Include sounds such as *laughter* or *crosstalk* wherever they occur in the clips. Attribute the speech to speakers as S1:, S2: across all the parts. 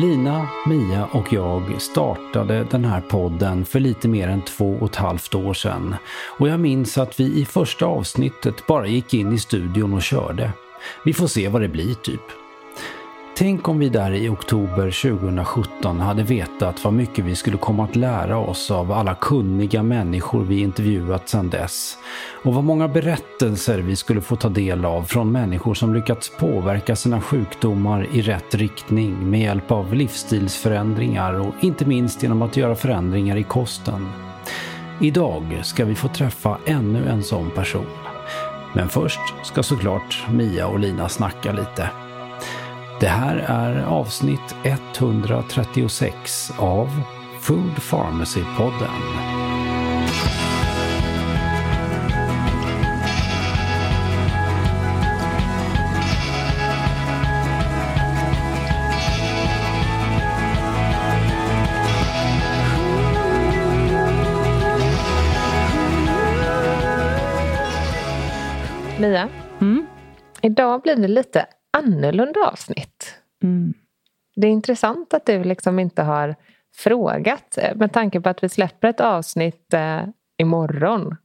S1: Lina, Mia och jag startade den här podden för lite mer än två och ett halvt år sedan. Och jag minns att vi i första avsnittet bara gick in i studion och körde. Vi får se vad det blir typ. Tänk om vi där i oktober 2017 hade vetat vad mycket vi skulle komma att lära oss av alla kunniga människor vi intervjuat sedan dess. Och vad många berättelser vi skulle få ta del av från människor som lyckats påverka sina sjukdomar i rätt riktning med hjälp av livsstilsförändringar och inte minst genom att göra förändringar i kosten. Idag ska vi få träffa ännu en sån person. Men först ska såklart Mia och Lina snacka lite. Det här är avsnitt 136 av Food Pharmacy-podden.
S2: Mia,
S3: Mm.
S2: idag blir det lite annorlunda avsnitt.
S3: Mm.
S2: Det är intressant att du liksom inte har frågat eh, med tanke på att vi släpper ett avsnitt eh, imorgon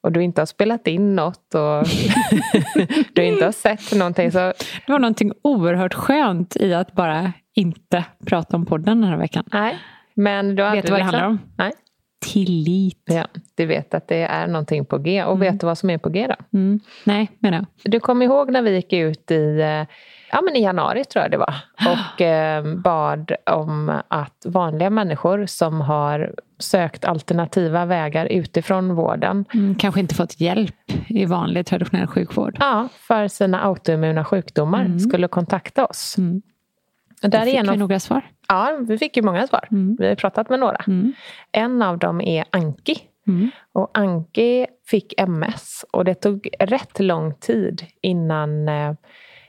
S2: och du inte har spelat in något och *laughs* du inte har sett någonting. Så,
S3: Det var någonting oerhört skönt i att bara inte prata om podden den här veckan.
S2: nej. Men du har
S3: Vet du vad det handlar om?
S2: Nej.
S3: Tillit.
S2: Ja, du vet att det är någonting på G. Och vet du vad som är på G då?
S3: Mm. Nej, menar jag.
S2: Du kommer ihåg när vi gick ut i, eh, ja, men i januari tror jag det var *gasps* och eh, bad om att vanliga människor som har sökt alternativa vägar utifrån vården
S3: Mm, kanske inte fått hjälp i vanlig traditionell sjukvård.
S2: ja, för sina autoimmuna sjukdomar
S3: Mm.
S2: skulle kontakta oss.
S3: Där fick vi
S2: därigenom,
S3: några svar.
S2: ja, vi fick ju många svar.
S3: Mm.
S2: Vi har pratat med några.
S3: Mm.
S2: En av dem är Anki.
S3: Mm.
S2: Och Anki fick MS och det tog rätt lång tid innan eh,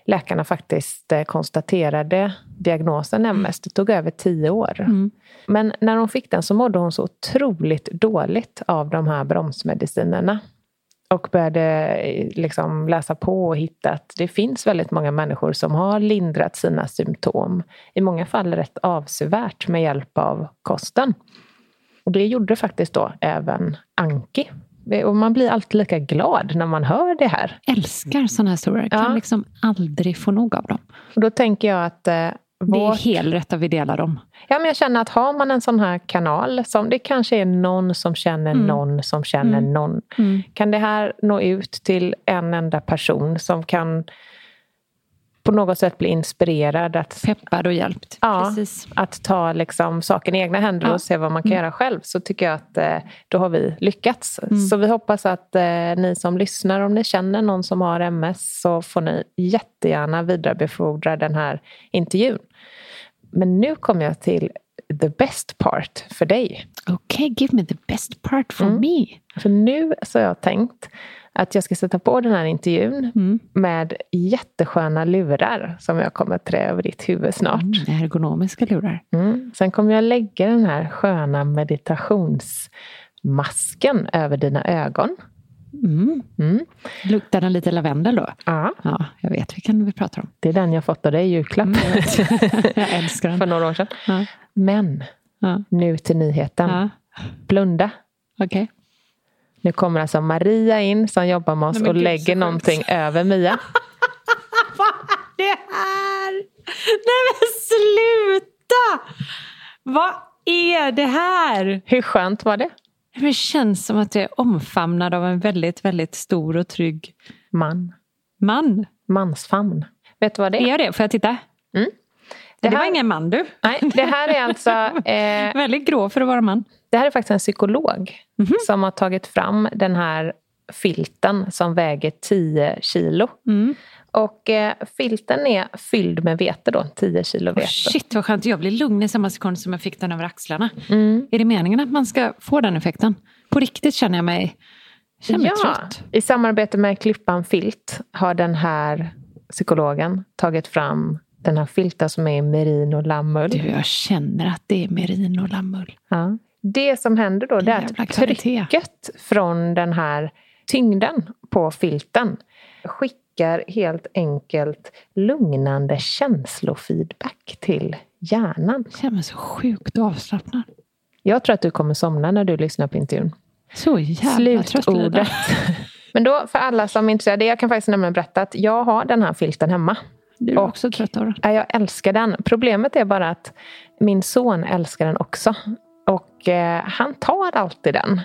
S2: läkarna faktiskt eh, konstaterade diagnosen MS. Det tog över tio år.
S3: Mm.
S2: Men när hon fick den så mådde hon så otroligt dåligt av de här bromsmedicinerna. Och började eh, liksom läsa på och hitta att det finns väldigt många människor som har lindrat sina symptom. I många fall rätt avsevärt med hjälp av kosten. Och det gjorde faktiskt då även Anki. Och man blir alltid lika glad när man hör det här.
S3: Älskar sådana här historier.
S2: Ja.
S3: Kan liksom aldrig få nog av dem.
S2: Och då tänker jag att eh,
S3: Det är
S2: vårt...
S3: helt rätt att vi delar dem.
S2: ja, men jag känner att har man en sån här kanal, som det kanske är någon som känner
S3: Mm.
S2: någon som känner
S3: Mm.
S2: någon.
S3: Mm.
S2: Kan det här nå ut till en enda person som kan på något sätt bli inspirerad att,
S3: Peppad och hjälpt.
S2: Ja.
S3: Precis.
S2: att ta liksom saken i egna händer
S3: Ja.
S2: och se vad man kan
S3: Mm.
S2: göra själv så tycker jag att eh, då har vi lyckats.
S3: Mm.
S2: Så vi hoppas att eh, ni som lyssnar, om ni känner någon som har MS så får ni jättegärna vidarebefordra den här intervjun. Men nu kommer jag till the best part för dig.
S3: Okej, give me the best part for
S2: Mm.
S3: me.
S2: För nu så har jag tänkt att jag ska sätta på den här intervjun
S3: Mm.
S2: med jättesköna lurar som jag kommer trä över ditt huvud snart.
S3: Mm. Ergonomiska lurar.
S2: Mm. Sen kommer jag lägga den här sköna meditationsmasken över dina ögon.
S3: Mm.
S2: Mm.
S3: Luktar den lite lavendel då?
S2: Ja,
S3: Ja, jag vet vilken vi pratar om.
S2: det är den jag fått av dig i julklapp
S3: Mm, *laughs* jag älskar
S2: för
S3: den.
S2: några år sedan.
S3: Ja.
S2: Men
S3: Ja.
S2: nu till nyheten. Blunda.
S3: Okej.
S2: Nu kommer alltså Maria in som jobbar med oss
S3: Nej,
S2: och
S3: gud,
S2: lägger någonting över Mia. *laughs*
S3: Vad är det här? Nej men sluta! Vad är det här?
S2: Hur skönt var det?
S3: Det känns som att jag är omfamnad av en väldigt, väldigt stor och trygg
S2: Man.
S3: man.
S2: Mansfamn. Vet du vad det
S3: Är
S2: är?
S3: det? Får jag titta?
S2: Mm.
S3: Det,
S2: Det
S3: var
S2: här-
S3: ingen man du.
S2: Nej, det här är alltså... *laughs* Eh,
S3: Väldigt grå för att vara man.
S2: Det här är faktiskt en psykolog
S3: Mhm.
S2: som har tagit fram den här filten som väger 10 kilo.
S3: Mm.
S2: Och eh, filten är fylld med vete då, 10 kilo
S3: Oh,
S2: vete.
S3: shit vad skönt, jag blev lugn i samma sekund som jag fick den över axlarna.
S2: Mm.
S3: Är det meningen att man ska få den effekten? På riktigt känner jag mig, känner mig
S2: Ja,
S3: trött.
S2: i samarbete med Klippan Filt har den här psykologen tagit fram den här filten som är i merino lammull.
S3: Du, jag känner att det är merino lammull.
S2: Ja. Det som händer då det är att
S3: kvalitet.
S2: trycket från den här tyngden på filten skickar helt enkelt lugnande känslofeedback till hjärnan.
S3: Jag känner mig så sjukt avslappnad.
S2: Jag tror att du kommer somna när du lyssnar på intervjun.
S3: Så jävla.
S2: Slutordet. *laughs* Men då för alla som är intresserade, jag kan faktiskt nämligen berätta att jag har den här filten hemma.
S3: Du är
S2: Och-
S3: också trött av.
S2: Ja, jag älskar den. Problemet är bara att min son älskar den också. Och eh, han tar alltid den.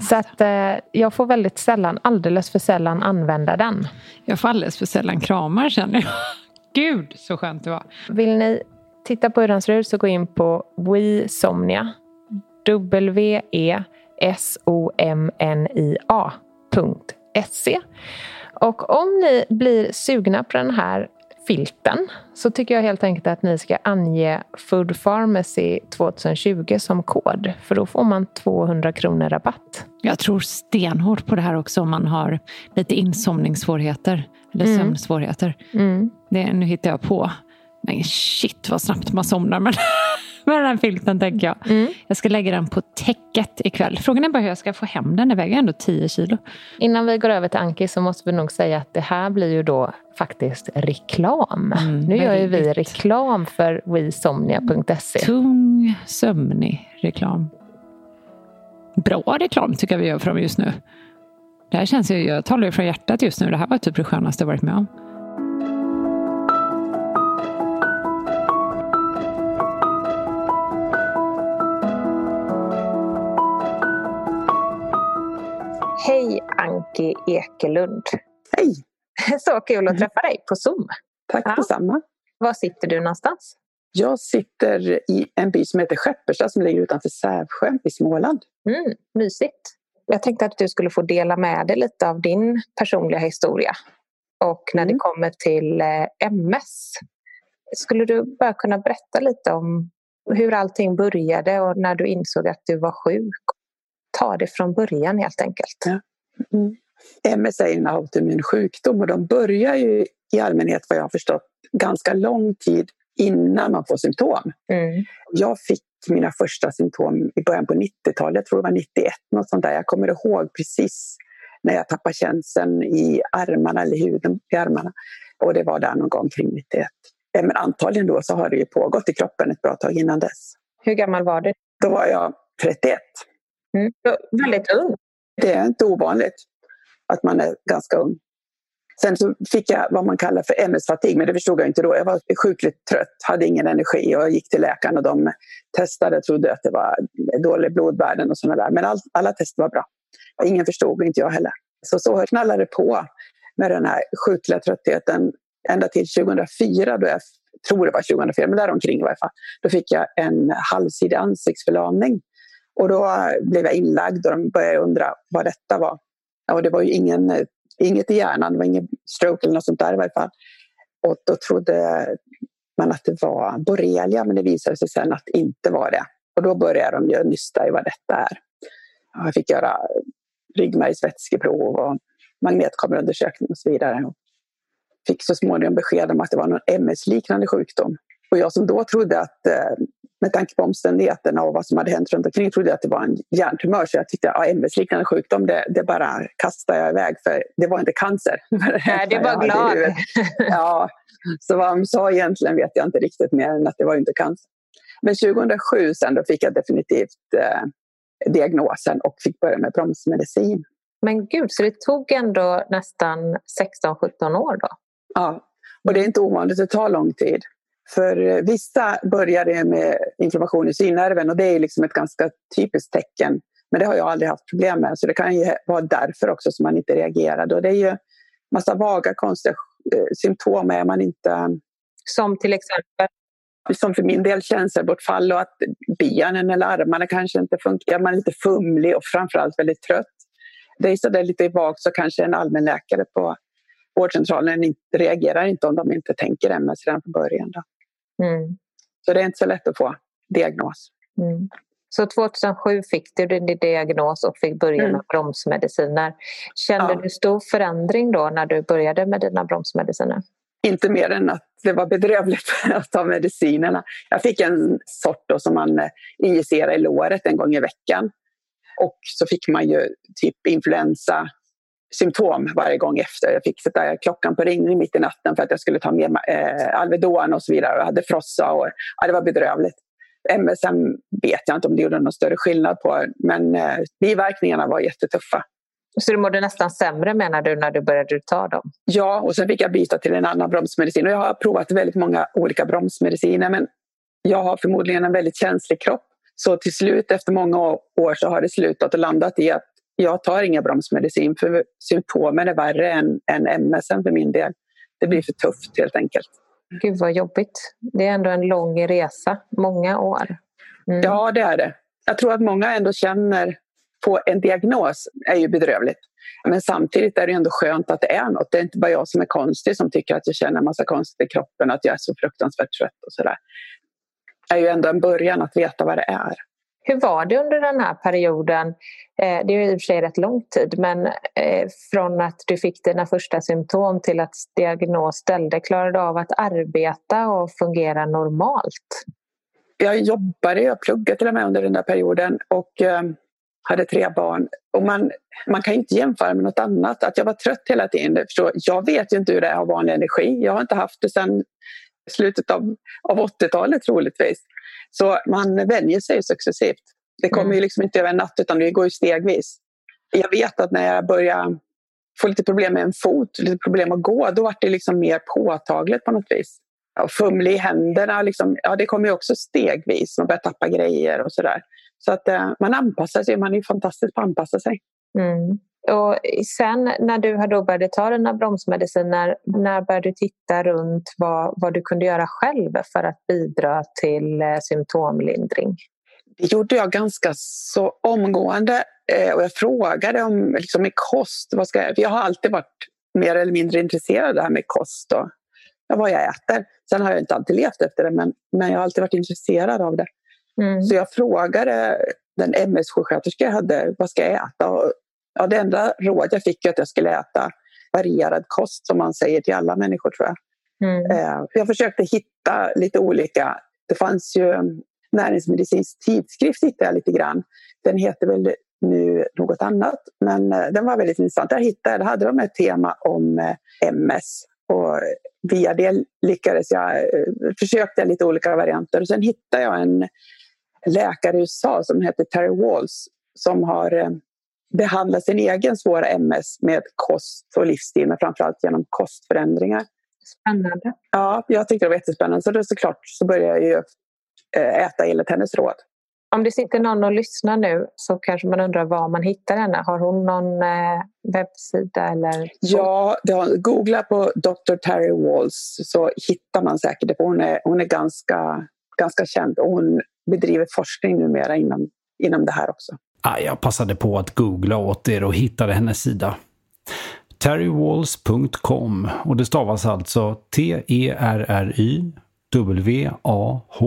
S2: Så att eh, jag får väldigt sällan, alldeles för sällan använda den.
S3: Jag får alldeles för sällan kramar känner jag. *laughs* Gud så skönt det var.
S2: Vill ni titta på hur den ser ut så gå in på WeSomnia. W-E-S-O-M-N-I-A.se. Och om ni blir sugna på den här filten så tycker jag helt enkelt att ni ska ange Food Pharmacy 2020 som kod. För då får man 200 kronor rabatt.
S3: Jag tror stenhårt på det här också om man har lite insomningssvårigheter. Eller
S2: Mm.
S3: sömnsvårigheter.
S2: Mm.
S3: Det, nu hittar jag på. Men shit vad snabbt man somnar med, *laughs* med den här filten tänker jag.
S2: Mm.
S3: Jag ska lägga den på täcket ikväll. Frågan är bara hur jag ska få hem den. Den väger ändå 10 kilo.
S2: Innan vi går över till Anki så måste vi nog säga att det här blir ju då faktiskt reklam.
S3: Mm,
S2: nu gör ju vi reklam för WeSomnia.se.
S3: Tung, sömnig reklam. Bra reklam tycker jag vi gör för dem just nu. Det här känns ju, jag talar ju från hjärtat just nu. Det här var typ det skönaste jag varit med om.
S2: Anki Ekelund.
S4: Hej! *laughs*
S2: Så kul att träffa dig på Zoom.
S4: Tack
S2: Ja.
S4: detsamma.
S2: Var sitter du någonstans?
S4: Jag sitter i en by som heter Skeppersta som ligger utanför Sävsjö i Småland.
S2: Mm, mysigt. Jag tänkte att du skulle få dela med dig lite av din personliga historia. Och när det
S4: Mm.
S2: kommer till eh, MS. Skulle du bara kunna berätta lite om hur allting började och när du insåg att du var sjuk? Ta det från början helt enkelt.
S4: MS är en autoimmun sjukdom och de börjar ju i allmänhet vad jag har förstått ganska lång tid innan man får symptom.
S2: Mm.
S4: Jag fick mina första symptom i början på 90-talet, jag tror det var 91, något sånt där. Jag kommer ihåg precis när jag tappade känseln i armarna eller huden i armarna. Och det var där någon gång kring 91. Eh, Men antagligen då så har det ju pågått i kroppen ett bra tag innan dess.
S2: Hur gammal var du?
S4: Då var jag 31.
S2: Mm. Väldigt ung.
S4: Det är inte ovanligt att man är ganska ung. Sen så fick jag vad man kallar för MS-fatig, men det förstod jag inte då. Jag var sjukligt trött, hade ingen energi och jag gick till läkaren och de testade och trodde att det var dåliga blodvärden och sådana där. Men all, alla tester var bra. Ingen förstod, inte jag heller. Så så knallade det på med den här sjukliga tröttheten ända till 2004 då jag tror det var 2004, men däromkring i varje fall. Då fick jag en halvsidig ansiktsförlamning. Och då blev jag inlagd och de började undra vad detta var. Ja, och det var ju ingen, inget i hjärnan, det var ingen stroke eller något sånt där i varje fall. Och då trodde man att det var borrelia, men det visade sig sen att det inte var det. Och då började de ju nysta i vad detta är. Och Jag fick göra ryggmärgsvätskeprov och magnetkameraundersökning och så vidare. Och fick så småningom besked om att det var någon MS-liknande sjukdom. Och jag som då trodde att, eh, med tanke på omständigheterna och vad som hade hänt runt omkring, trodde jag att det var en hjärntumör. Så jag tyckte att ja, MS-liknande sjukdom, det, det bara kastar jag iväg för det var inte cancer. *laughs*
S2: Nej,
S4: Jag
S2: var glad. *laughs*
S4: Ja, så vad de sa egentligen vet jag inte riktigt mer än att det var inte cancer. Men 2007 sen då fick jag definitivt eh, diagnosen och fick börja med bromsmedicin.
S2: Men gud, så det tog ändå nästan 16-17 år då?
S4: Ja, och det är inte ovanligt, det tar lång tid. För eh, vissa börjar det med inflammation i synnerven och det är liksom ett ganska typiskt tecken. Men det har jag aldrig haft problem med, så det kan ju vara därför också som man inte reagerade. Och det är ju massa vaga, konstiga eh, symptom är man inte...
S2: Som till exempel?
S4: som för min del känselbortfall och att benen eller armarna kanske inte funkar. Man är lite fumlig och framförallt väldigt trött. Det är så där lite vagt så kanske en allmänläkare på vårdcentralen reagerar inte om de inte tänker MS redan från början. Då. Mm. Så det är inte så lätt att få diagnos. Mm.
S5: Så 2007 fick du din diagnos och fick börja mm. med bromsmediciner. Kände ja. du stor förändring då när du började med dina bromsmediciner?
S4: Inte mer än att det var bedrövligt *laughs* att ta medicinerna. Jag fick en sort då som man eh, injicerar i låret en gång i veckan. Och så fick man ju typ influensa symptom varje gång efter. Jag fick sätta klockan på ringning mitt i natten för att jag skulle ta med eh, Alvedon och så vidare. Jag hade frossa och ja, det var bedrövligt. MSM vet jag inte om det gjorde någon större skillnad på men eh, biverkningarna var jättetuffa.
S5: Så du mådde nästan sämre menar du när du började ta dem?
S4: Ja, och sen fick jag byta till en annan bromsmedicin. Och jag har provat väldigt många olika bromsmediciner men jag har förmodligen en väldigt känslig kropp. Så till slut efter många år så har det slutat och landat i att jag tar inga bromsmedicin för symptomen är värre än, än MS för min del. Det blir för tufft helt enkelt.
S5: Gud vad jobbigt. Det är ändå en lång resa, många år.
S4: Mm. Ja, det är det. Jag tror att många ändå känner på en diagnos är ju bedrövligt. Men samtidigt är det ändå skönt att det är något. Det är inte bara jag som är konstig som tycker att jag känner en massa konstigt i kroppen, att jag är så fruktansvärt trött och sådär. Det är ju ändå en början att veta vad det är.
S5: Hur var det under den här perioden? Eh, det är i och för sig rätt lång tid, men eh, från att du fick dina första symptom till att diagnos ställde, klarade du av att arbeta och fungera normalt?
S4: Jag jobbade, jag pluggade till och med under den där perioden och eh, hade tre barn. Och man, man kan inte jämföra med något annat. Att jag var trött hela tiden. Förstår, jag vet ju inte hur det är att ha vanlig energi. Jag har inte haft det sedan slutet av, av 80-talet troligtvis. Så man vänjer sig successivt. Det kommer mm. ju liksom inte över en natt utan det går ju stegvis. Jag vet att när jag började få lite problem med en fot, lite problem att gå, då var det liksom mer påtagligt på något vis. Ja, fumlig i händerna, liksom, ja, det kommer ju också stegvis. Man börjar tappa grejer och sådär. Så att eh, man anpassar sig, man är fantastisk på att anpassa sig.
S5: Mm. Och sen när du då började ta dina bromsmediciner, när började du titta runt vad, vad du kunde göra själv för att bidra till eh, symptomlindring?
S4: Det gjorde jag ganska så omgående eh, och jag frågade om liksom, med kost. Vad ska jag, jag har alltid varit mer eller mindre intresserad av det här med kost och ja, vad jag äter. Sen har jag inte alltid levt efter det men, men jag har alltid varit intresserad av det. Mm. Så jag frågade den MS-sjuksköterska jag hade, vad ska jag äta? Och ja, det enda råd jag fick var att jag skulle äta varierad kost som man säger till alla människor tror jag. Mm. Eh, jag försökte hitta lite olika. Det fanns ju näringsmedicinsk tidskrift hittade jag lite grann. Den heter väl nu något annat, men eh, den var väldigt intressant. Där hittade, där hade de ett tema om eh, MS och via det lyckades jag, försökte lite olika varianter och sen hittade jag en läkare i USA som heter Terry Walls som har behandla sin egen svåra MS med kost och livsstil, men framförallt genom kostförändringar.
S5: Spännande.
S4: Ja, jag tyckte det var jättespännande. Så då såklart så började jag ju eh, äta enligt hennes råd.
S5: Om det sitter någon och lyssnar nu så kanske man undrar var man hittar henne. Har hon någon eh, webbsida? Eller
S4: ja, har, googla på Dr. Terry Walls så hittar man säkert det. Hon är, hon är ganska, ganska känd och hon bedriver forskning numera inom, inom det här också.
S1: Jag passade på att googla åt er och hittade hennes sida. Terrywalls.com och det stavas alltså T-E-R-R-Y W-A-H-L-S.com.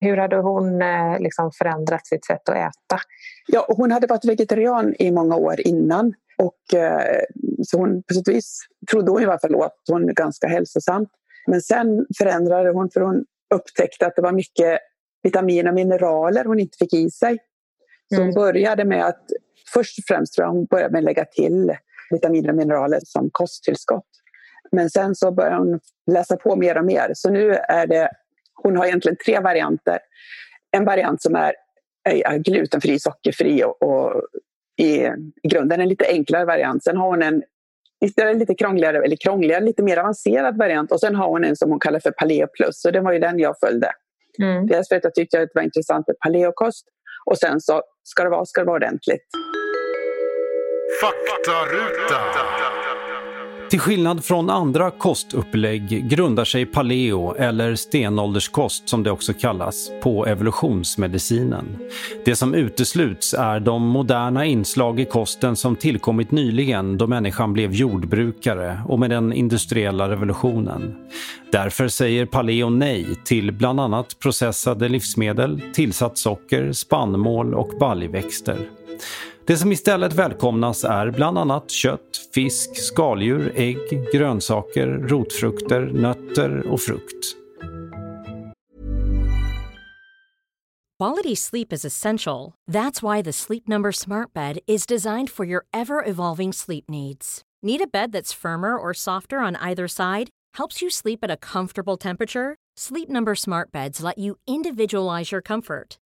S5: Hur hade hon eh, liksom förändrat sitt sätt att äta?
S4: Ja, hon hade varit vegetarian i många år innan. Och, eh, så hon, på sätt och vis trodde hon i alla fall att hon är ganska hälsosam. Men sen förändrade hon för hon upptäckte att det var mycket vitaminer och mineraler hon inte fick i sig. Så hon mm. började med att, först och främst tror jag hon började med att lägga till vitaminer och mineraler som kosttillskott. Men sen så började hon läsa på mer och mer. Så nu är det, hon har egentligen tre varianter. En variant som är, är glutenfri, sockerfri och, och i, i grunden en lite enklare variant. Sen har hon en en lite krångligare, eller krångligare, lite mer avancerad variant och sen har hon en som hon kallar för Paleo plus och det var ju den jag följde. Mm. Dels för att jag tyckte att det var intressant med paleokost och sen så ska det vara, ska det vara ordentligt. Faktaruta.
S1: Till skillnad från andra kostupplägg grundar sig paleo, eller stenålderskost som det också kallas, på evolutionsmedicinen. Det som utesluts är de moderna inslag i kosten som tillkommit nyligen då människan blev jordbrukare och med den industriella revolutionen. Därför säger paleo nej till bland annat processade livsmedel, tillsatt socker, spannmål och baljväxter. Det som istället välkomnas är bland annat kött, fisk, skaldjur, ägg, grönsaker, rotfrukter, nötter och frukt.
S6: Quality sleep is essential. That's why the Sleep Number smart bed is designed for your ever-evolving sleep needs. Need a bed that's firmer or softer on either side? Helps you sleep at a comfortable temperature? Sleep Number smart beds let you individualize your comfort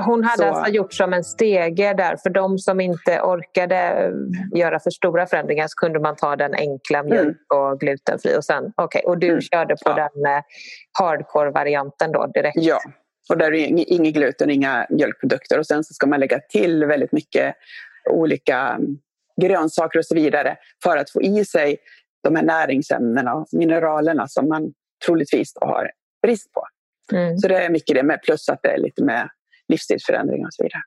S5: Hon hade
S4: Så-
S5: alltså gjort som en stege där. För de som inte orkade eh, göra för stora förändringar så kunde man ta den enkla mjölk och glutenfri. Och, sen, okay, och du
S4: Mm.
S5: körde på
S4: Ja.
S5: den eh, hardcore-varianten då direkt?
S4: Ja, och där är ing- inget gluten, inga mjölkprodukter. Och sen så ska man lägga till väldigt mycket olika mm, grönsaker och så vidare för att få i sig de här näringsämnena och mineralerna som man troligtvis har brist på.
S5: Mm.
S4: Så det är mycket det med, plus att det är lite med livsstilsförändringar och så vidare.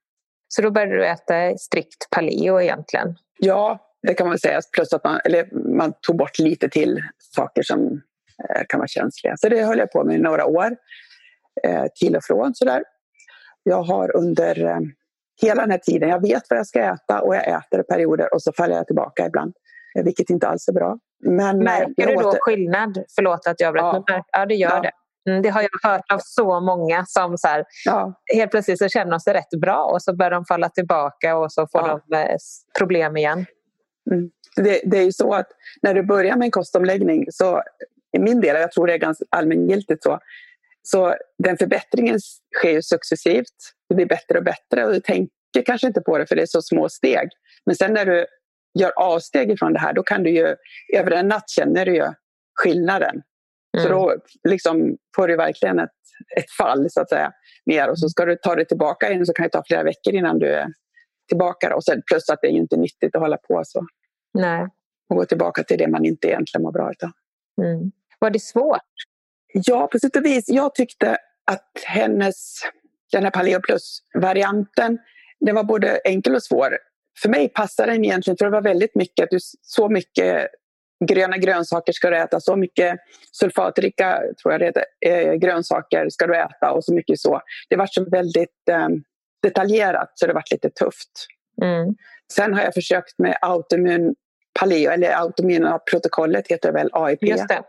S5: Så då började du äta strikt paleo egentligen?
S4: Ja, det kan man säga. Plus att man, eller man tog bort lite till saker som eh, kan vara känsliga. Så det höll jag på med i några år. Eh, till och från sådär. Jag har under eh, hela den här tiden, jag vet vad jag ska äta och jag äter i perioder och så faller jag tillbaka ibland. Vilket inte alls är bra. Men,
S5: Märker du då
S4: åter-
S5: skillnad? Förlåt att jag avbröt.
S4: Ja.
S5: men ja, det gör
S4: Ja.
S5: det. Mm, det har jag hört av så många som så här,
S4: Ja,
S5: helt plötsligt så känner de sig rätt bra och så börjar de falla tillbaka och så får
S4: Ja.
S5: de eh, problem igen.
S4: det, det är ju så att när du börjar med en kostomläggning så i min del, och jag tror det är ganska allmängiltigt så, så den förbättringen sker ju successivt. Det blir bättre och bättre och du tänker kanske inte på det för det är så små steg. Men sen när du gör avsteg ifrån det här då kan du ju, över en natt känner du ju skillnaden. Så
S5: Mm.
S4: då liksom får du verkligen ett, ett fall så att säga. Mer. Och så ska du ta dig tillbaka in så kan det ta flera veckor innan du är tillbaka. Och sen, plus att det är inte nyttigt att hålla på så
S5: Nej.
S4: och gå tillbaka till det man inte egentligen mår bra utav.
S5: Mm. Var det svårt?
S4: Ja, på sätt och vis. Jag tyckte att hennes, den här Paleo Plus-varianten, den var både enkel och svår. För mig passade den egentligen, för det var väldigt mycket, att du, så mycket gröna grönsaker ska du äta, så mycket sulfatrika tror jag det heter, eh, grönsaker ska du äta och så mycket så. Det var så väldigt eh, detaljerat så det var lite tufft.
S5: Mm.
S4: Sen har jag försökt med autoimmun paleo, eller autoimmuna protokollet heter det väl, AIP.
S5: Just det.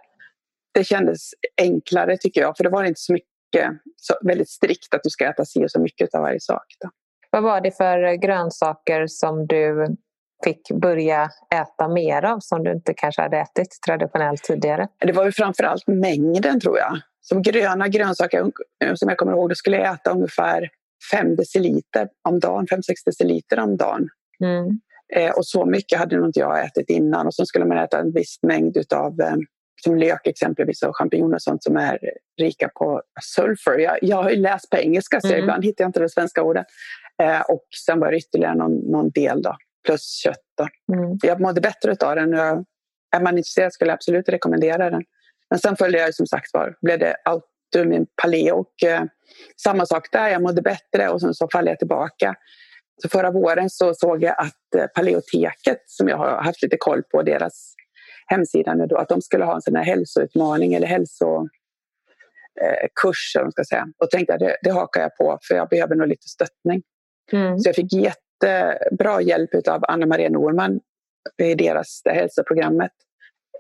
S4: Det kändes enklare tycker jag, för det var inte så mycket, så väldigt strikt att du ska äta si och så mycket av varje sak. Då.
S5: Vad var det för grönsaker som du fick börja äta mer av som du inte kanske hade ätit traditionellt tidigare?
S4: Det var ju framförallt mängden tror jag. Som gröna grönsaker, eh, som jag kommer ihåg, då skulle jag äta ungefär 5 deciliter om dagen, 5-6 deciliter om dagen.
S5: Mm.
S4: Eh, och så mycket hade nog inte jag ätit innan. Och så skulle man äta en viss mängd utav eh, som lök exempelvis och champinjoner och sånt som är rika på sulfur. Jag, jag har ju läst på engelska så
S5: Mm.
S4: ibland hittar jag inte det svenska ordet. Eh, och sen var det ytterligare någon, någon del då, plus kött.
S5: Mm.
S4: Jag mådde bättre av den. Jag, är man intresserad skulle jag absolut rekommendera den. Men sen följde jag som sagt var, blev det autoimmun paleo och eh, samma sak där. Jag mådde bättre och sen så faller jag tillbaka. Så förra våren så såg jag att eh, Paleoteket som jag har haft lite koll på, deras hemsida nu då, att de skulle ha en sån här hälsoutmaning eller hälso... eh, kurs, ska säga. och tänkte att det, det hakar jag på för jag behöver nog lite stöttning.
S5: Mm.
S4: Så jag fick jättebra hjälp av Anna Maria Norman i deras hälsoprogrammet.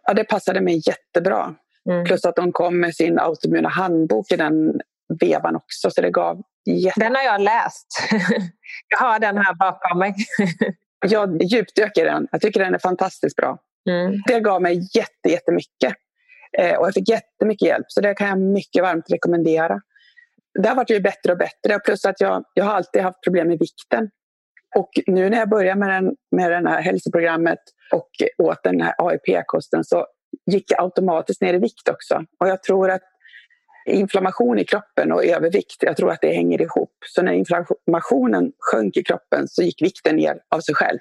S4: Ja, det passade mig jättebra.
S5: Mm.
S4: Plus att de kom med sin autoimmuna handbok i den vevan också. Så det gav jätte...
S5: Den har jag läst. *laughs* jag har den här bakom mig. *laughs*
S4: Jag djupdök i den. Jag tycker den är fantastiskt bra.
S5: Mm.
S4: Det gav mig jätte, jättemycket. Eh, och jag fick jättemycket hjälp. Så det kan jag mycket varmt rekommendera. Det har varit ju bättre och bättre. Plus att jag, jag har alltid haft problem med vikten. Och nu när jag började med, den, med det här hälsoprogrammet och åt den här AIP-kosten så gick jag automatiskt ner i vikt också. Och jag tror att inflammation i kroppen och övervikt, jag tror att det hänger ihop. Så när inflammationen sjönk i kroppen så gick vikten ner av sig självt.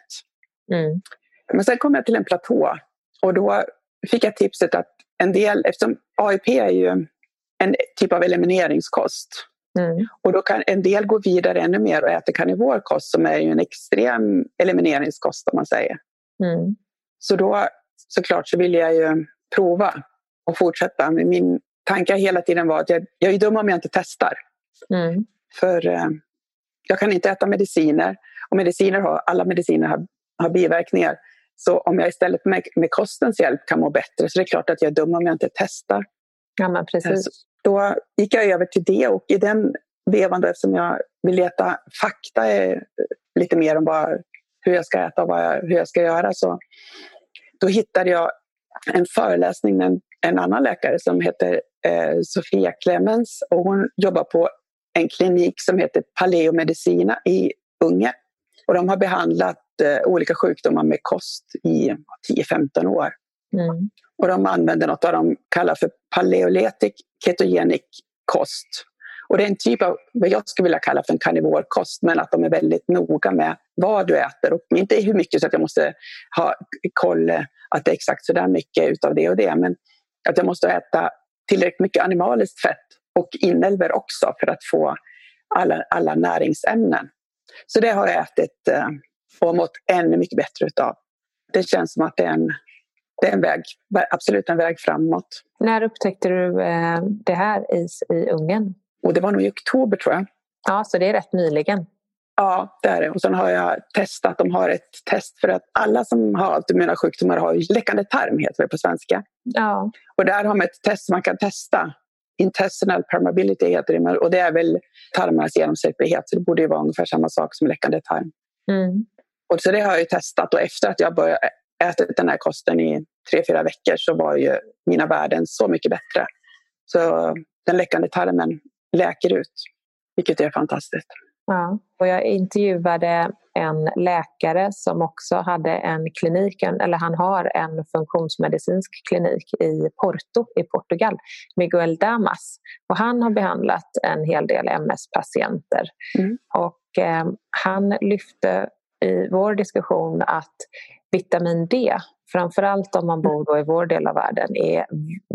S5: Mm.
S4: Men sen kom jag till en platå och då fick jag tipset att en del, eftersom AIP är ju en typ av elimineringskost
S5: Mm.
S4: och då kan en del gå vidare ännu mer och äta karnivorkost som är ju en extrem elimineringskost om man säger.
S5: Mm.
S4: Så då såklart så vill jag ju prova och fortsätta. Men min tanke hela tiden var att jag, jag är dum om jag inte testar.
S5: Mm.
S4: För eh, jag kan inte äta mediciner och mediciner har, alla mediciner har, har biverkningar. Så om jag istället med, med kostens hjälp kan må bättre så det är klart att jag är dum om jag inte testar.
S5: Ja, men precis.
S4: Då gick jag över till det och i den vevan då, eftersom jag vill leta fakta eh, lite mer om vad, hur jag ska äta och vad jag, hur jag ska göra så då hittade jag en föreläsning med en, en annan läkare som heter eh, Sofia Clemens och hon jobbar på en klinik som heter Paleomedicina i Unge. Och de har behandlat eh, olika sjukdomar med kost i 10-15 år.
S5: Mm.
S4: Och de använder något vad de kallar för paleoletic ketogenic kost. Och det är en typ av vad jag skulle vilja kalla för en karnivorkost men att de är väldigt noga med vad du äter och inte hur mycket så att jag måste ha koll att det är exakt sådär mycket utav det och det men att jag måste äta tillräckligt mycket animaliskt fett och inälvor också för att få alla, alla näringsämnen. Så det har jag ätit eh, och mått ännu mycket bättre utav. Det känns som att det är en, det är en väg, absolut en väg framåt.
S5: När upptäckte du eh, det här i, i Ungern?
S4: Och det var nog i oktober tror jag.
S5: Ja, så det är rätt nyligen.
S4: Ja, det är det. Och sen har jag testat, de har ett test för att alla som har autoimmuna sjukdomar har läckande tarm, heter det på svenska.
S5: Ja.
S4: Och där har man ett test man kan testa. Intestinal permeability heter det, och det är väl tarmarnas genomsläpplighet, så det borde ju vara ungefär samma sak som läckande tarm.
S5: Mm.
S4: Och så det har jag testat och efter att jag började äta den här kosten i tre, fyra veckor så var ju mina värden så mycket bättre. Så den läckande tarmen läker ut, vilket är fantastiskt.
S5: Ja. Och jag intervjuade en läkare som också hade en klinik, eller han har en funktionsmedicinsk klinik i Porto i Portugal, Miguel Damas. Och han har behandlat en hel del MS-patienter.
S4: Mm.
S5: Och eh, han lyfte i vår diskussion att vitamin D, framförallt om man bor då i vår del av världen, är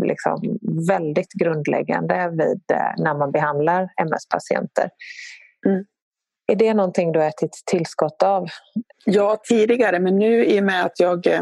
S5: liksom väldigt grundläggande vid, eh, när man behandlar MS-patienter.
S4: Mm.
S5: Är det någonting du har ätit tillskott av?
S4: Ja, tidigare, men nu i och med att jag eh,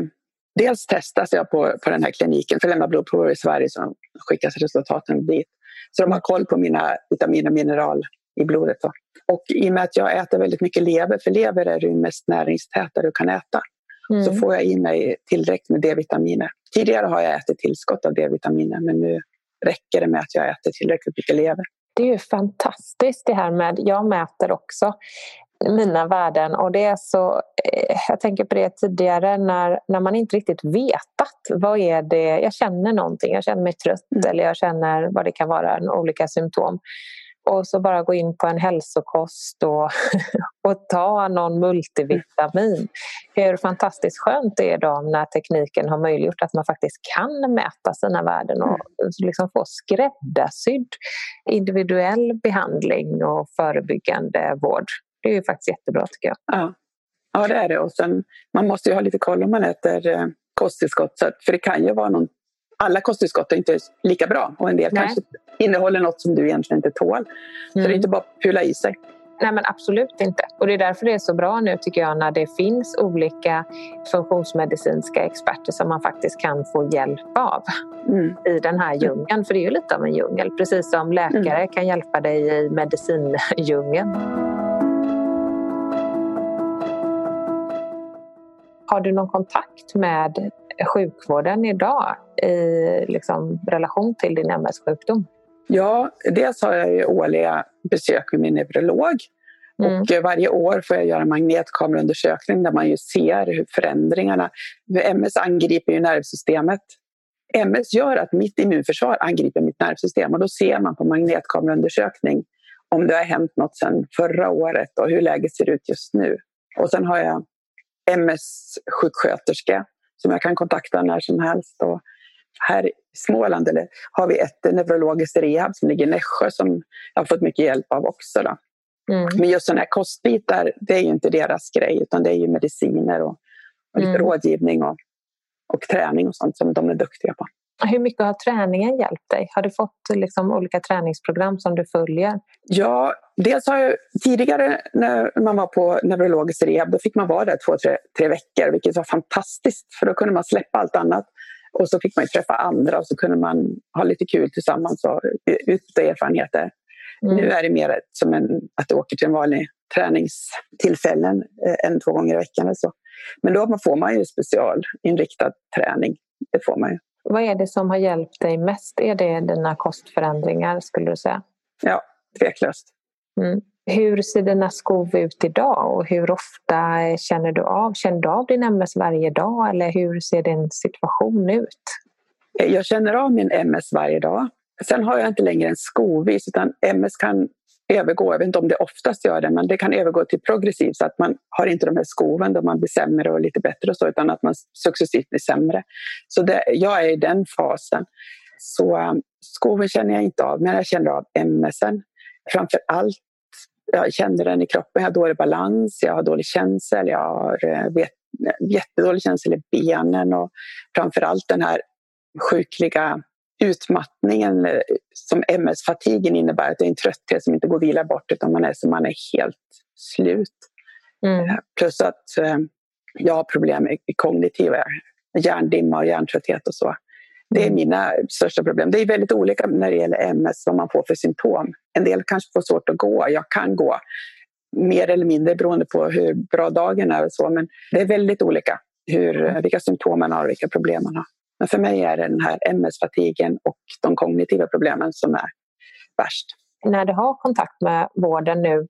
S4: dels testas jag på, på den här kliniken för att lämna blodprover i Sverige så skickas resultaten dit. Så de har koll på mina vitamin och mineral i blodet. Då. Och i och med att jag äter väldigt mycket lever, för lever är det mest näringstäta du kan äta,
S5: Mm.
S4: så får jag i mig tillräckligt med D-vitaminer. Tidigare har jag ätit tillskott av D-vitaminer men nu räcker det med att jag äter tillräckligt mycket lever.
S5: Det är ju fantastiskt det här med, jag mäter också mina värden och det är så, eh, jag tänker på det tidigare när, när man inte riktigt vetat vad är det, jag känner någonting, jag känner mig trött
S4: Mm.
S5: eller jag känner vad det kan vara, olika symptom. Och så bara gå in på en hälsokost och, *laughs* och ta någon multivitamin. Hur fantastiskt skönt det är då när tekniken har möjliggjort att man faktiskt kan mäta sina värden och liksom få skräddarsydd individuell behandling och förebyggande vård. Det är ju faktiskt jättebra tycker jag.
S4: Ja, ja det är det. Och sen, man måste ju ha lite koll om man äter eh, kosttillskott. För det kan ju vara någon... Alla kosttillskott är inte lika bra och en del
S5: Nej.
S4: kanske innehåller något som du egentligen inte tål. Så det är
S5: Mm.
S4: inte bara att pula i sig.
S5: Nej men absolut inte. Och det är därför det är så bra nu tycker jag när det finns olika funktionsmedicinska experter som man faktiskt kan få hjälp av mm. i den här djungeln. För det är ju lite av en djungel, precis som läkare mm. kan hjälpa dig i medicindjungeln. Har du någon kontakt med sjukvården idag i liksom, relation till din MS-sjukdom?
S4: Ja, dels har jag ju årliga besök med min neurolog. Mm. Och varje år får jag göra magnetkameraundersökning där man ju ser hur förändringarna... MS angriper ju nervsystemet. MS gör att mitt immunförsvar angriper mitt nervsystem och då ser man på magnetkameraundersökning om det har hänt något sedan förra året och hur läget ser ut just nu. Och sen har jag MS-sjuksköterska som jag kan kontakta när som helst. Och här i Småland eller, har vi ett neurologiskt rehab som ligger i Nässjö som jag har fått mycket hjälp av också. Då. Mm. Men just sådana här kostbitar, det är ju inte deras grej utan det är ju mediciner och, och lite mm. rådgivning och, och träning och sånt som de är duktiga på.
S5: Hur mycket har träningen hjälpt dig? Har du fått liksom olika träningsprogram som du följer?
S4: Ja, dels har jag tidigare när man var på neurologisk rehab då fick man vara där två, tre, tre veckor vilket var fantastiskt för då kunde man släppa allt annat och så fick man träffa andra och så kunde man ha lite kul tillsammans och utbyta erfarenheter. Mm. Nu är det mer som en, att du åker till en vanlig träningstillfällen eh, en, två gånger i veckan. Eller så. Men då får man ju specialinriktad träning. Det får man ju.
S5: Vad är det som har hjälpt dig mest? Är det dina kostförändringar skulle du säga?
S4: Ja, tveklöst.
S5: Mm. Hur ser dina skov ut idag och hur ofta känner du av? Känner du av din MS varje dag eller hur ser din situation ut?
S4: Jag känner av min MS varje dag. Sen har jag inte längre en skovis utan MS kan övergå, jag vet inte om det oftast gör det, men det kan övergå till progressiv så att man har inte de här skoven då man blir sämre och lite bättre och så, utan att man successivt blir sämre. Så det, jag är i den fasen. Så um, skoven känner jag inte av, men jag känner av MSen. Framför allt, jag känner den i kroppen, jag har dålig balans, jag har dålig känsel, jag har eh, vet, jättedålig känsel i benen och framför allt den här sjukliga utmattningen eh, som MS-fatigen innebär, att det är en trötthet som inte går att vila bort utan man är som man är helt slut. Mm. Eh, plus att eh, jag har problem med kognitiva hjärndimma och hjärntrötthet och så. Det är mm. mina största problem. Det är väldigt olika när det gäller MS, vad man får för symptom. En del kanske får svårt att gå. Jag kan gå mer eller mindre beroende på hur bra dagen är. Och så, men det är väldigt olika hur, vilka symptom man har och vilka problem man har. Men för mig är det den här MS-fatigen och de kognitiva problemen som är värst.
S5: När du har kontakt med vården nu,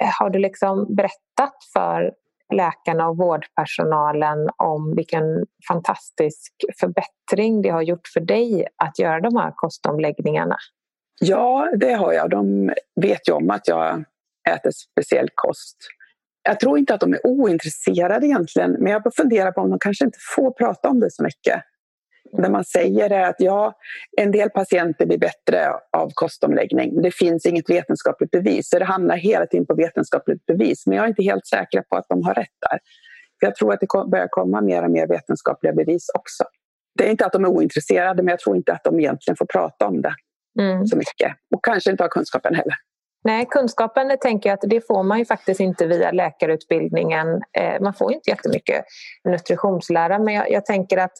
S5: eh, har du liksom berättat för läkarna och vårdpersonalen om vilken fantastisk förbättring det har gjort för dig att göra de här kostomläggningarna?
S4: Ja, det har jag. De vet ju om att jag äter speciell kost. Jag tror inte att de är ointresserade egentligen, men jag funderar på om de kanske inte får prata om det så mycket. Det man säger är att ja, en del patienter blir bättre av kostomläggning. Det finns inget vetenskapligt bevis, så det hamnar hela tiden på vetenskapligt bevis. Men jag är inte helt säker på att de har rätt där. För jag tror att det börjar komma mer och mer vetenskapliga bevis också. Det är inte att de är ointresserade, men jag tror inte att de egentligen får prata om det mm. så mycket. Och kanske inte har kunskapen heller.
S5: Nej, kunskapen tänker jag att det får man ju faktiskt inte via läkarutbildningen. Eh, man får inte jättemycket nutritionslära, men jag, jag tänker att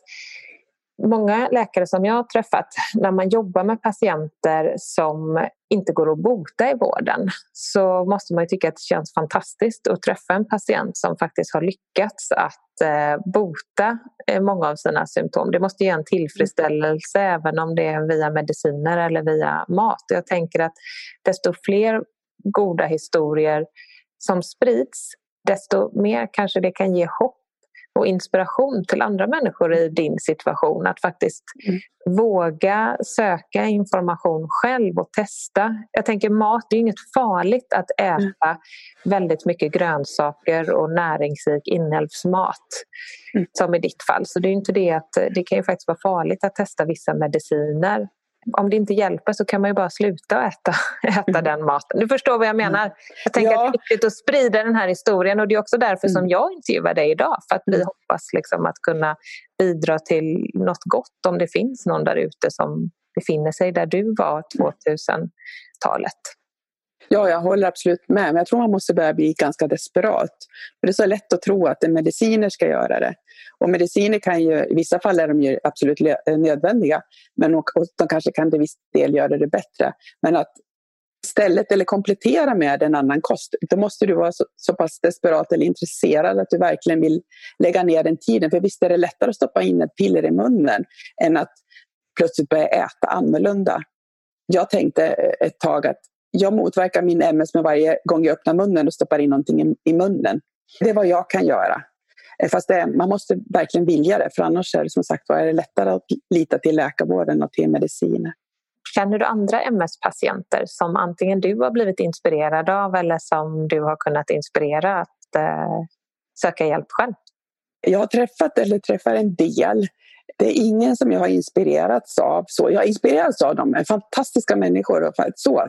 S5: många läkare som jag har träffat, när man jobbar med patienter som inte går att bota i vården så måste man tycka att det känns fantastiskt att träffa en patient som faktiskt har lyckats att eh, bota eh, många av sina symptom. Det måste ge en tillfredsställelse även om det är via mediciner eller via mat. Jag tänker att desto fler goda historier som sprids desto mer kanske det kan ge hopp och inspiration till andra människor i din situation. Att faktiskt mm. våga söka information själv och testa. Jag tänker mat, det är inget farligt att äta mm. väldigt mycket grönsaker och näringsrik inälvsmat. Mm. Som i ditt fall. Så det är inte det att det kan ju faktiskt vara farligt att testa vissa mediciner om det inte hjälper så kan man ju bara sluta äta, *laughs* äta mm. den maten. Du förstår vad jag menar? Jag tänker ja. att det är viktigt att sprida den här historien och det är också därför mm. som jag intervjuar dig idag. För att vi mm. hoppas liksom att kunna bidra till något gott om det finns någon där ute som befinner sig där du var 2000-talet.
S4: Ja, jag håller absolut med. Men jag tror man måste börja bli ganska desperat. För det är så lätt att tro att en mediciner ska göra det. Och mediciner kan ju, i vissa fall är de ju absolut eh, nödvändiga. Men och, och de kanske kan till viss del göra det bättre. Men att istället eller komplettera med en annan kost, då måste du vara så, så, pass desperat eller intresserad att du verkligen vill lägga ner den tiden. För visst är det lättare att stoppa in ett piller i munnen än att plötsligt börja äta annorlunda. Jag tänkte eh, ett tag att jag motverkar min MS med varje gång jag öppnar munnen och stoppar in någonting i, i munnen. Det är vad jag kan göra. Eh, fast det, man måste verkligen vilja det, för annars är det som sagt är det lättare att lita till läkarvården och till mediciner.
S5: Känner du andra MS-patienter som antingen du har blivit inspirerad av eller som du har kunnat inspirera att eh, söka hjälp själv?
S4: Jag har träffat eller träffar en del. Det är ingen som jag har inspirerats av. Så jag har inspirerats av dem, fantastiska människor, och så,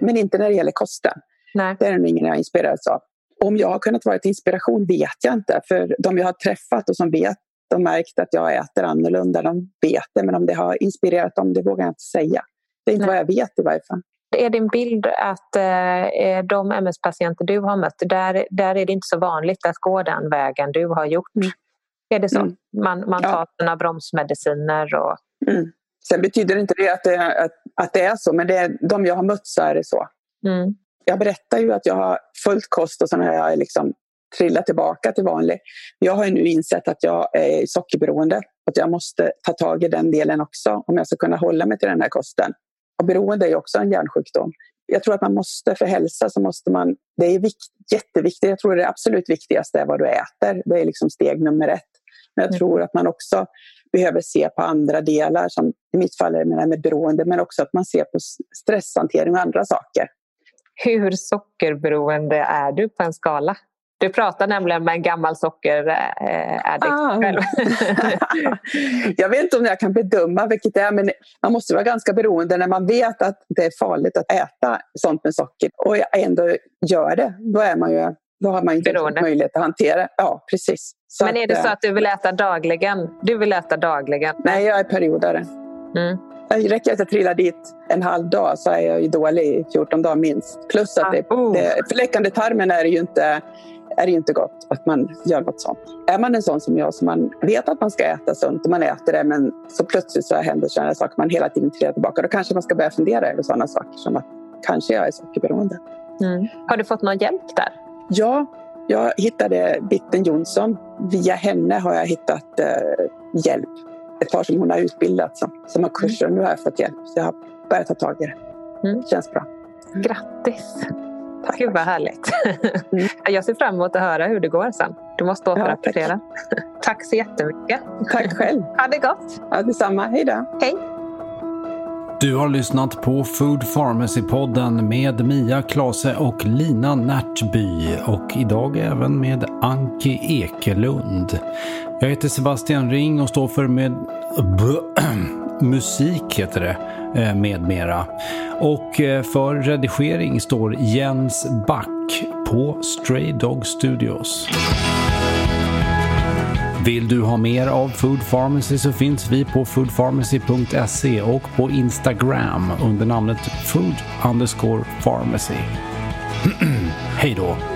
S4: men inte när det gäller kosten.
S5: Nej.
S4: Det är det ingen jag har inspirerats av. Om jag har kunnat vara till inspiration vet jag inte, för de jag har träffat och som vet de märkt att jag äter annorlunda, de vet det, men om det har inspirerat dem, det vågar jag inte säga. Det är inte Nej. vad jag vet i varje fall.
S5: Är din bild att eh, de MS-patienter du har mött, där, där är det inte så vanligt att gå den vägen du har gjort? Mm. Är det så? Mm. Man, man tar ja. sina bromsmediciner och...
S4: Mm. Sen betyder inte det att det, att, att det är så, men det är, de jag har mött så är det så.
S5: Mm.
S4: Jag berättar ju att jag har följt kost och sen har jag liksom trillat tillbaka till vanlig. Jag har nu insett att jag är sockerberoende. Att jag måste ta tag i den delen också om jag ska kunna hålla mig till den här kosten. Och beroende är också en hjärnsjukdom. Jag tror att man måste, för hälsa så måste man, det är vikt, jätteviktigt, jag tror det absolut viktigaste är vad du äter. Det är liksom steg nummer ett. Men jag mm. tror att man också behöver se på andra delar, som i mitt fall är det med beroende, men också att man ser på stresshantering och andra saker.
S5: Hur sockerberoende är du på en skala? Du pratar nämligen med en gammal sockeraddikt ah. själv. *laughs*
S4: jag vet inte om jag kan bedöma vilket det är, men man måste vara ganska beroende när man vet att det är farligt att äta sånt med socker och ändå gör det. Då, är man ju, då har man inte beroende. möjlighet att hantera Ja, precis.
S5: Så men är det så eh, att du vill äta dagligen? Du vill äta dagligen?
S4: Nej, jag är periodare.
S5: Mm.
S4: Det räcker att jag trillar dit en halv dag så är jag ju dålig i 14 dagar minst. Plus att ah, det, oh. det, förläckande tarmen är det ju inte är det ju inte gott att man gör något sånt. Är man en sån som jag som man vet att man ska äta sunt och man äter det men så plötsligt så händer sådana saker man hela tiden trillar tillbaka. Då kanske man ska börja fundera över sådana saker som att kanske jag är sockerberoende.
S5: Mm. Har du fått någon hjälp där?
S4: Ja, jag hittade Bitten Jonsson. Via henne har jag hittat eh, hjälp. Ett par som hon har utbildat som, som har kurser. Mm. Nu har jag fått hjälp så jag har börjat ta tag i det. Mm. Det känns bra.
S5: Grattis! Tack. Gud vad härligt. Mm. *laughs* Jag ser fram emot att höra hur det går sen. Du måste återrapportera. Ja, tack. *laughs* tack så jättemycket.
S4: Tack själv. *laughs*
S5: Ha det gott.
S4: Ja, detsamma. Hej då.
S5: Hej.
S1: Du har lyssnat på Food Pharmacy-podden med Mia Klase och Lina Närtby och idag även med Anki Ekelund. Jag heter Sebastian Ring och står för med *clears throat* musik heter det Eh, med mera. Och eh, för redigering står Jens Back på Stray Dog Studios. Vill du ha mer av Food Pharmacy så finns vi på foodpharmacy.se och på Instagram under namnet food underscore pharmacy. *clears throat* Hej då!